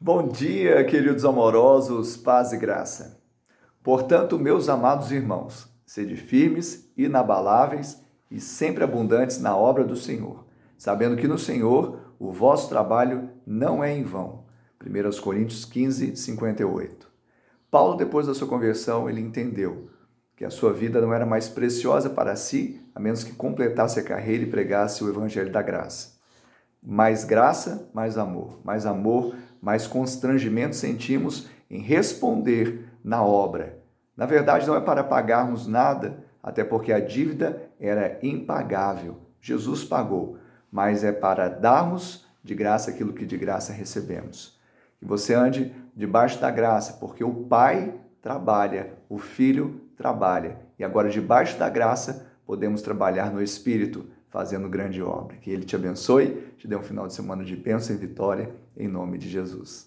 Bom dia, queridos amorosos, paz e graça. Portanto, meus amados irmãos, sede firmes, inabaláveis e sempre abundantes na obra do Senhor, sabendo que no Senhor o vosso trabalho não é em vão. 1 Coríntios 15, 58. Paulo, depois da sua conversão, ele entendeu que a sua vida não era mais preciosa para si, a menos que completasse a carreira e pregasse o evangelho da graça. Mais graça, mais amor. Mais amor, mais constrangimento sentimos em responder na obra. Na verdade, não é para pagarmos nada, até porque a dívida era impagável. Jesus pagou, mas é para darmos de graça aquilo que de graça recebemos. Que você ande debaixo da graça, porque o Pai trabalha, o Filho trabalha. E agora, debaixo da graça, podemos trabalhar no Espírito fazendo grande obra. Que Ele te abençoe, te dê um final de semana de bênção e vitória, em nome de Jesus.